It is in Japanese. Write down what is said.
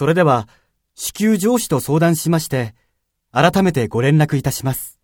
それでは、至急上司と相談しまして、改めてご連絡いたします。